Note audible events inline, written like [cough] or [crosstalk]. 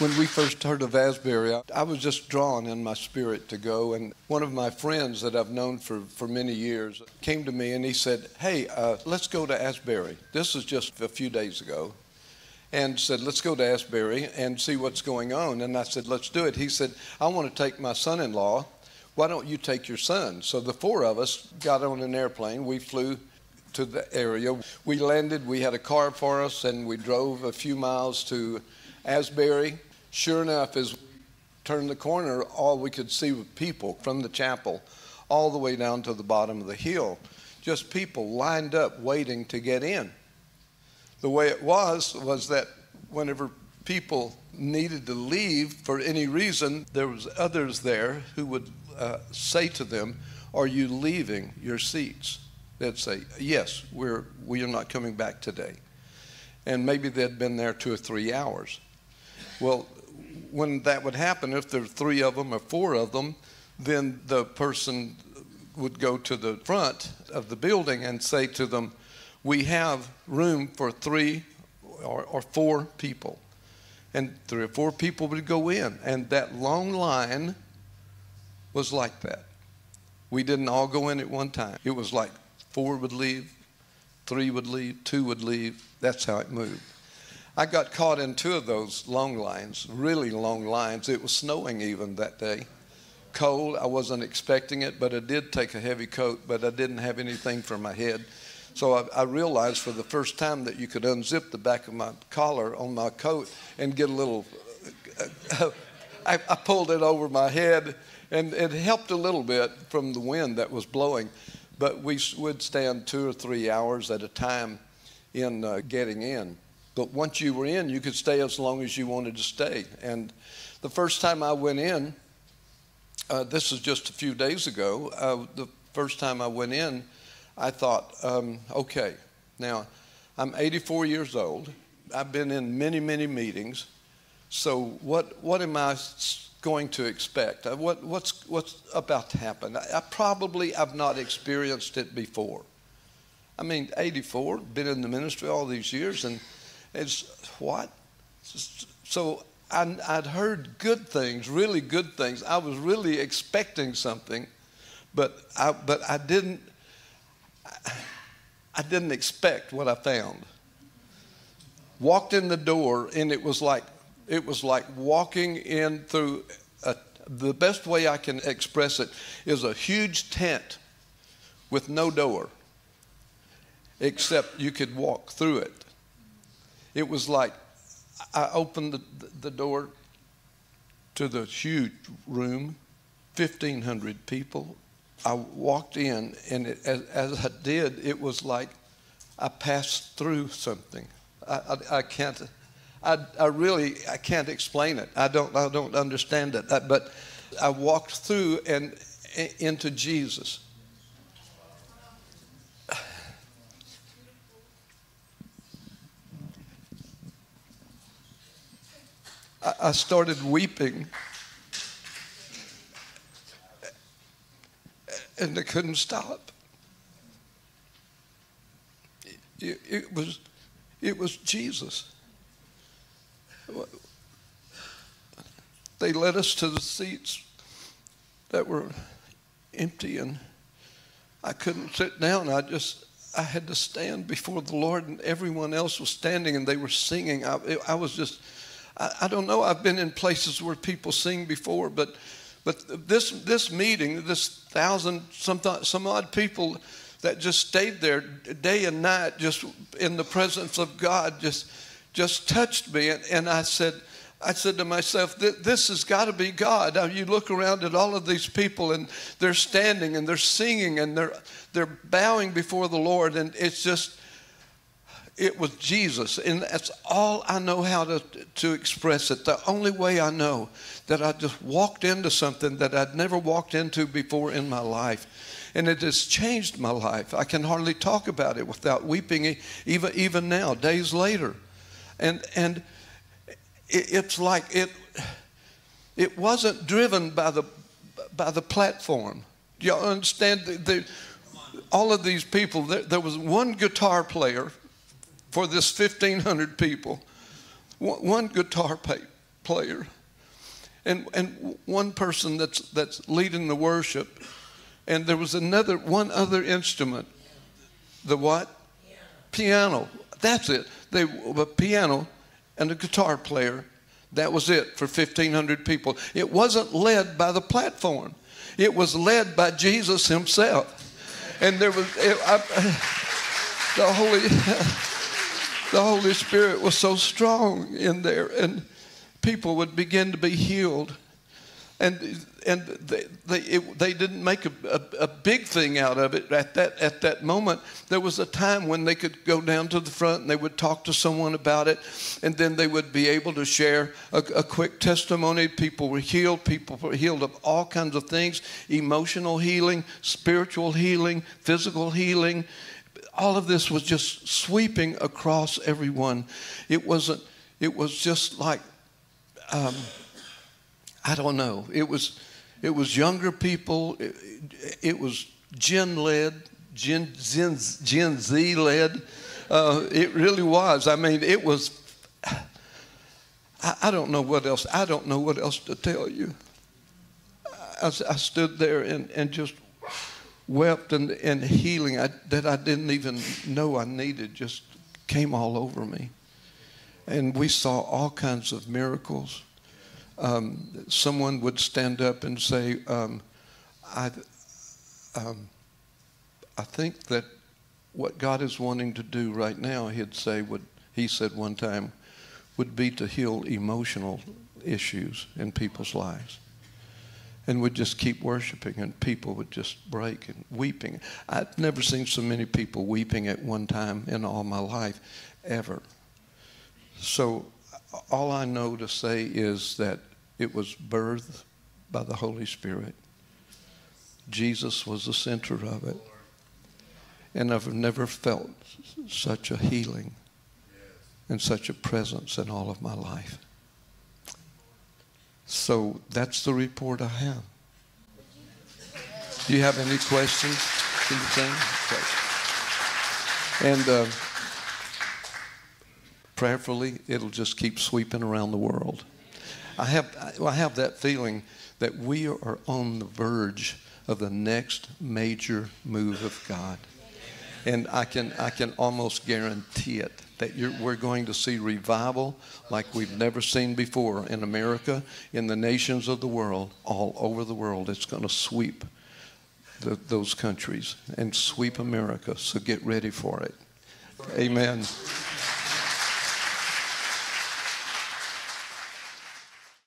When we first heard of Asbury, I was just drawn in my spirit to go. And one of my friends that I've known for, for many years came to me and he said, Hey, uh, let's go to Asbury. This was just a few days ago. And said, Let's go to Asbury and see what's going on. And I said, Let's do it. He said, I want to take my son in law. Why don't you take your son? So the four of us got on an airplane. We flew to the area. We landed, we had a car for us, and we drove a few miles to Asbury Sure enough, as we turned the corner, all we could see were people from the chapel all the way down to the bottom of the hill. Just people lined up waiting to get in. The way it was was that whenever people needed to leave for any reason, there was others there who would uh, say to them, "Are you leaving your seats?" They'd say, "Yes, we're we are not coming back today," and maybe they'd been there two or three hours. Well, when that would happen, if there were three of them or four of them, then the person would go to the front of the building and say to them, We have room for three or, or four people. And three or four people would go in. And that long line was like that. We didn't all go in at one time. It was like four would leave, three would leave, two would leave. That's how it moved. I got caught in two of those long lines, really long lines. It was snowing even that day. Cold, I wasn't expecting it, but I did take a heavy coat, but I didn't have anything for my head. So I, I, realized for the first time that you could unzip the back of my collar on my coat and get a little. I, I pulled it over my head, and it helped a little bit from the wind that was blowing. But we would stand two or three hours at a time in uh, getting in. But once you were in, you could stay as long as you wanted to stay. And the first time I went in, uh, this is just a few days ago, uh, the first time I went in, I thought, um, okay, now I'm 84 years old. I've been in many, many meetings. So what, what am I going to expect? Uh, what, what's, what's about to happen? I, I probably have not experienced it before. I mean, 84, been in the ministry all these years, and it's what? So I, I'd heard good things, really good things. I was really expecting something, but I, but I didn't. I didn't expect what I found. Walked in the door, and it was like it was like walking in through. A, the best way I can express it is a huge tent with no door, except you could walk through it. It was like I opened the, the door to the huge room, 1,500 people. I walked in, and it, as, as, I did, it was like I passed through something. I, I, I can't, I, I, really, I can't explain it. I don't, I don't understand it. But I walked through and into Jesus. I started weeping. And I couldn't stop. It, it, was, it was Jesus. They led us to the seats that were empty, and I couldn't sit down. I just, I had to stand before the Lord, and everyone else was standing, and they were singing. I, I was just I, I don't know. I've been in places where people sing before, but but this this meeting, this thousand some some odd people that just stayed there day and night, just in the presence of God, just just touched me, and, and I said. I said to myself, this has got to be God. Now you look around at all of these people and they're standing and they're singing and they're, they're bowing before the Lord. And it's just, it was Jesus. And that's all I know how to, to express it. The only way I know that I just walked into something that I'd never walked into before in my life. And it has changed my life. I can hardly talk about it without weeping, even, even now, days later. And, and it, it's like it, it wasn't driven by the, by the platform. Do y'all understand? The, the, all of these people, there, there was one guitar player for this 1,500 people. One guitar player. And, and one person that's, that's leading the worship, and there was another, one other instrument. The what? Piano. That's it. They, a piano and a guitar player. That was it for 1,500 people. It wasn't led by the platform. It was led by Jesus himself. And there was, it, I, [laughs] the Holy, [laughs] the Holy Spirit was so strong in there, and people would begin to be healed. And, and they, they, it, they didn't make a, a, a, big thing out of it at that, at that moment. There was a time when they could go down to the front and they would talk to someone about it, and then they would be able to share a, a quick testimony. People were healed, people were healed of all kinds of things emotional healing, spiritual healing, physical healing. All of this was just sweeping across everyone. It wasn't, it was just like, um, I don't know. It was, it was younger people. It, it was Gen led, Gen, Gen, Gen Z led. Uh, it really was. I mean, it was. I, I, don't know what else. I don't know what else to tell you. I, I stood there and, and just wept and, and healing I, that I didn't even know I needed just came all over me. And we saw all kinds of miracles um, someone would stand up and say, um, I, um, I think that what God is wanting to do right now, he'd say, would, he said one time, would be to heal emotional issues in people's lives. And would just keep worshiping, and people would just break and weeping. I've never seen so many people weeping at one time in all my life, ever. So, all I know to say is that it was birthed by the Holy Spirit. Jesus was the center of it. And I've never felt such a healing and such a presence in all of my life. So that's the report I have. Do you have any questions? And uh, prayerfully, it'll just keep sweeping around the world. I have, I have that feeling that we are on the verge of the next major move of God. And I can, I can almost guarantee it that we're going to see revival like we've never seen before in America, in the nations of the world, all over the world. It's going to sweep the, those countries and sweep America. So get ready for it. Amen.